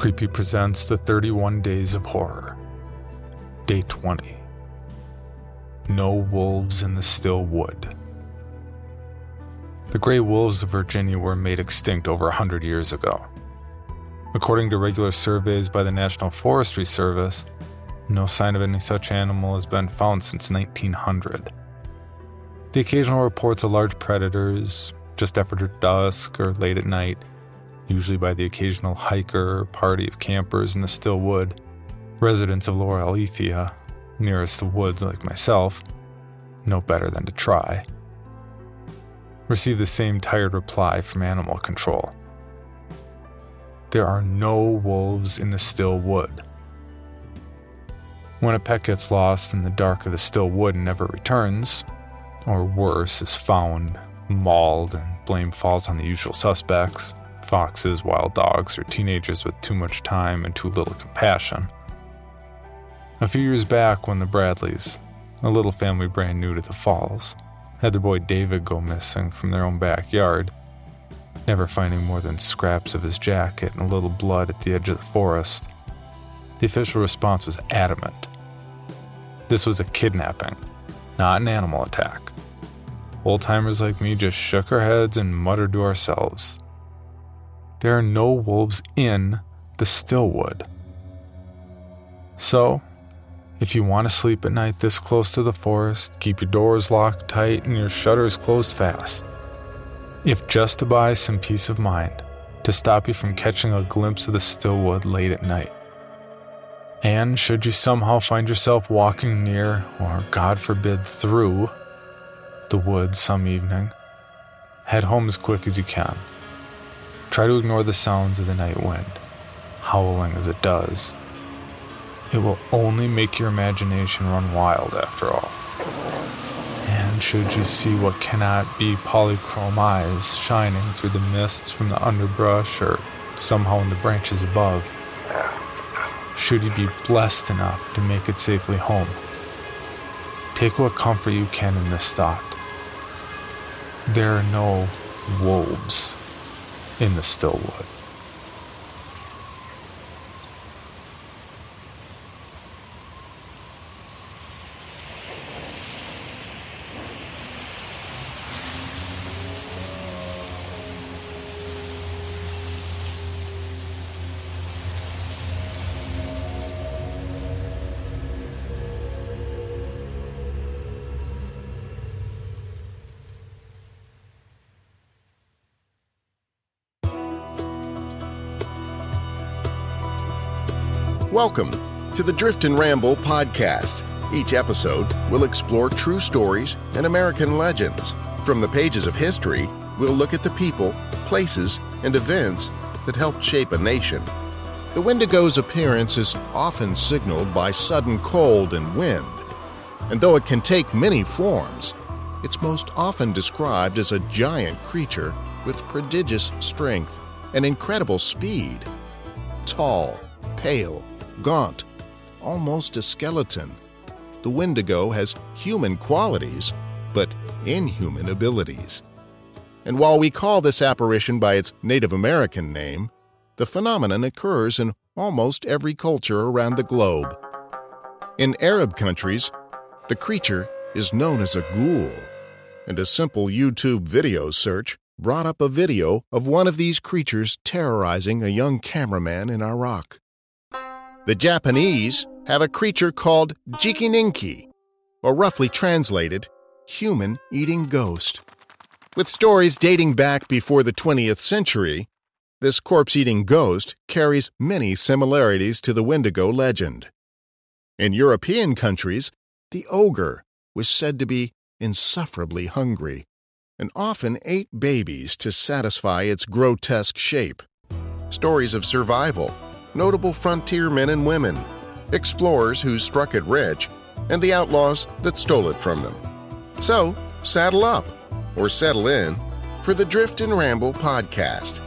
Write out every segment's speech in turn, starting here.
Creepy presents the 31 Days of Horror. Day 20. No wolves in the Stillwood. The gray wolves of Virginia were made extinct over a hundred years ago. According to regular surveys by the National Forestry Service, no sign of any such animal has been found since 1900. The occasional reports of large predators, just after dusk or late at night, usually by the occasional hiker or party of campers in the Stillwood, residents of Lower Alethea, nearest the woods like myself, know better than to try. Receive the same tired reply from animal control. There are no wolves in the Stillwood. When a pet gets lost in the dark of the Stillwood and never returns, or worse, is found, mauled, and blame falls on the usual suspects foxes, wild dogs, or teenagers with too much time and too little compassion. A few years back, when the Bradleys, a little family brand new to the falls, had their boy David go missing from their own backyard, never finding more than scraps of his jacket and a little blood at the edge of the forest, the official response was adamant. This was a kidnapping, not an animal attack. Old timers like me just shook our heads and muttered to ourselves. There are no wolves in the Stillwood. So, if you want to sleep at night this close to the forest, keep your doors locked tight and your shutters closed fast. If just to buy some peace of mind, to stop you from catching a glimpse of the Stillwood late at night. And should you somehow find yourself walking near, or God forbid, through the woods some evening, head home as quick as you can. Try to ignore the sounds of the night wind, howling as it does. It will only make your imagination run wild after all. And should you see what cannot be polychrome eyes shining through the mists from the underbrush or somehow in the branches above, should you be blessed enough to make it safely home, take what comfort you can in this thought. There are no wolves in the Stillwood. Welcome to the Drift and Ramble podcast. Each episode will explore true stories and American legends. From the pages of history, we'll look at the people, places, and events that helped shape a nation. The Wendigo's appearance is often signaled by sudden cold and wind. And though it can take many forms, it's most often described as a giant creature with prodigious strength and incredible speed. Tall, pale, gaunt, almost a skeleton. The Wendigo has human qualities, but inhuman abilities. And while we call this apparition by its Native American name, the phenomenon occurs in almost every culture around the globe. In Arab countries, the creature is known as a ghoul, and a simple YouTube video search brought up a video of one of these creatures terrorizing a young cameraman in Iraq. The Japanese have a creature called Jikininki, or roughly translated, human eating ghost. With stories dating back before the 20th century, this corpse eating ghost carries many similarities to the Wendigo legend. In European countries, the ogre was said to be insufferably hungry and often ate babies to satisfy its grotesque shape. Stories of survival, notable frontier men and women, explorers who struck it rich, and the outlaws that stole it from them. So, saddle up or settle in for the Drift and Ramble podcast.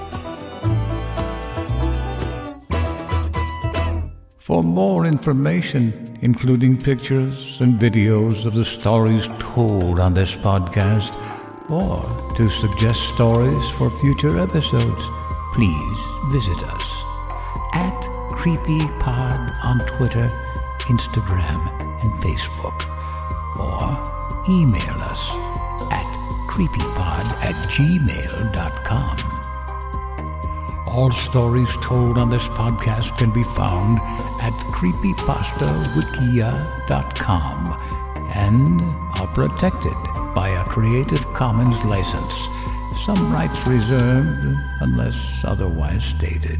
For more information, including pictures and videos of the stories told on this podcast, or to suggest stories for future episodes, please visit us at CreepyPod on Twitter, Instagram, and Facebook, or email us at creepypod at gmail.com. All stories told on this podcast can be found at creepypastawikia.com and are protected by a Creative Commons license. Some rights reserved unless otherwise stated.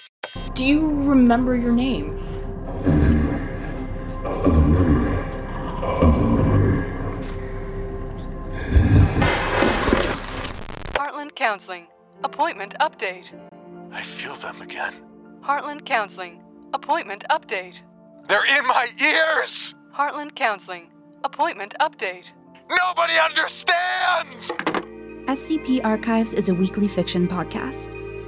Do you remember your name? Heartland Counseling. Appointment update. I feel them again. Heartland Counseling. Appointment update. They're in my ears! Heartland Counseling. Appointment update. Nobody understands! SCP Archives is a weekly fiction podcast.